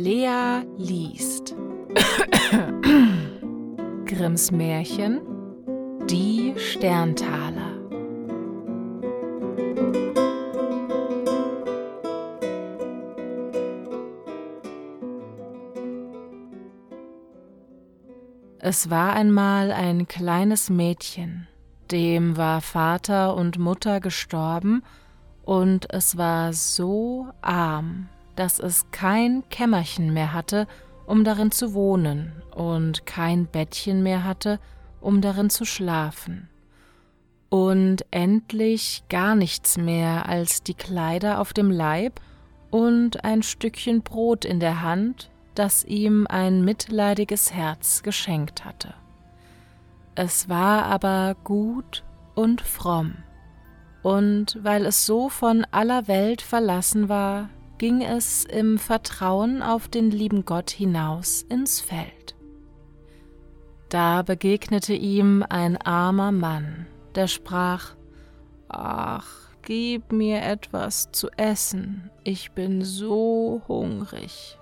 Lea liest. Grimms Märchen Die Sterntaler. Es war einmal ein kleines Mädchen, dem war Vater und Mutter gestorben, und es war so arm, dass es kein Kämmerchen mehr hatte, um darin zu wohnen, und kein Bettchen mehr hatte, um darin zu schlafen. Und endlich gar nichts mehr als die Kleider auf dem Leib und ein Stückchen Brot in der Hand, das ihm ein mitleidiges Herz geschenkt hatte. Es war aber gut und fromm, und weil es so von aller Welt verlassen war, ging es im Vertrauen auf den lieben Gott hinaus ins Feld. Da begegnete ihm ein armer Mann, der sprach Ach, gib mir etwas zu essen, ich bin so hungrig.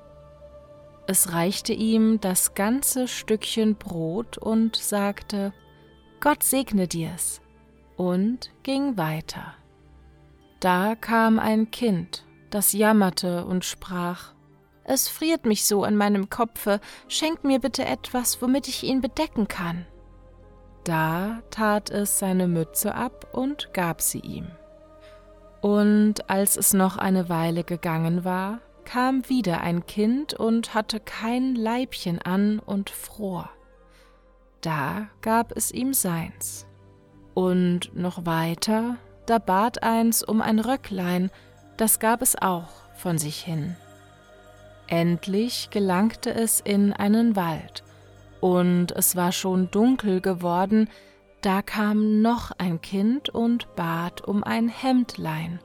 Es reichte ihm das ganze Stückchen Brot und sagte Gott segne dir's und ging weiter. Da kam ein Kind das jammerte und sprach Es friert mich so an meinem Kopfe, schenk mir bitte etwas, womit ich ihn bedecken kann. Da tat es seine Mütze ab und gab sie ihm. Und als es noch eine Weile gegangen war, kam wieder ein Kind und hatte kein Leibchen an und fror. Da gab es ihm seins. Und noch weiter, da bat eins um ein Röcklein, das gab es auch von sich hin. Endlich gelangte es in einen Wald, und es war schon dunkel geworden, da kam noch ein Kind und bat um ein Hemdlein,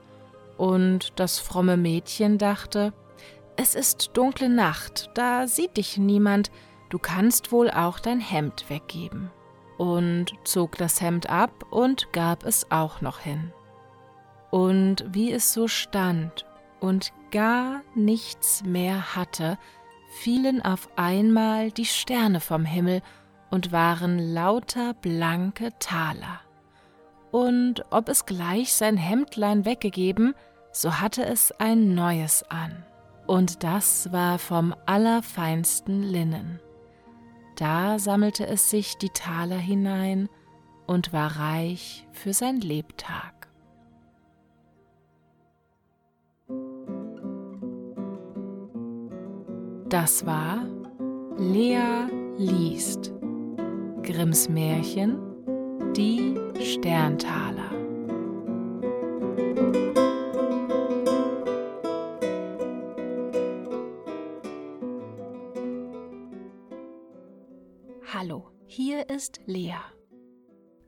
und das fromme Mädchen dachte, es ist dunkle Nacht, da sieht dich niemand, du kannst wohl auch dein Hemd weggeben, und zog das Hemd ab und gab es auch noch hin und wie es so stand und gar nichts mehr hatte, fielen auf einmal die Sterne vom Himmel und waren lauter blanke Taler. Und ob es gleich sein Hemdlein weggegeben, so hatte es ein neues an, und das war vom allerfeinsten Linnen. Da sammelte es sich die Taler hinein und war reich für sein Lebtag. Das war Lea liest Grimms Märchen Die Sterntaler. Hallo, hier ist Lea.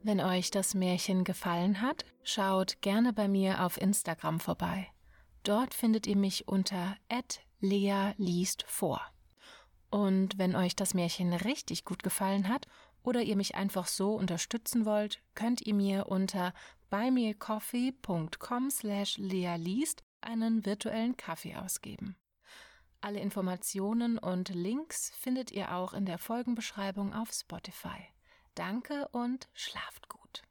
Wenn euch das Märchen gefallen hat, schaut gerne bei mir auf Instagram vorbei. Dort findet ihr mich unter Lea liest vor. Und wenn euch das Märchen richtig gut gefallen hat oder ihr mich einfach so unterstützen wollt, könnt ihr mir unter buymeacoffee.com slash lealiest einen virtuellen Kaffee ausgeben. Alle Informationen und Links findet ihr auch in der Folgenbeschreibung auf Spotify. Danke und schlaft gut.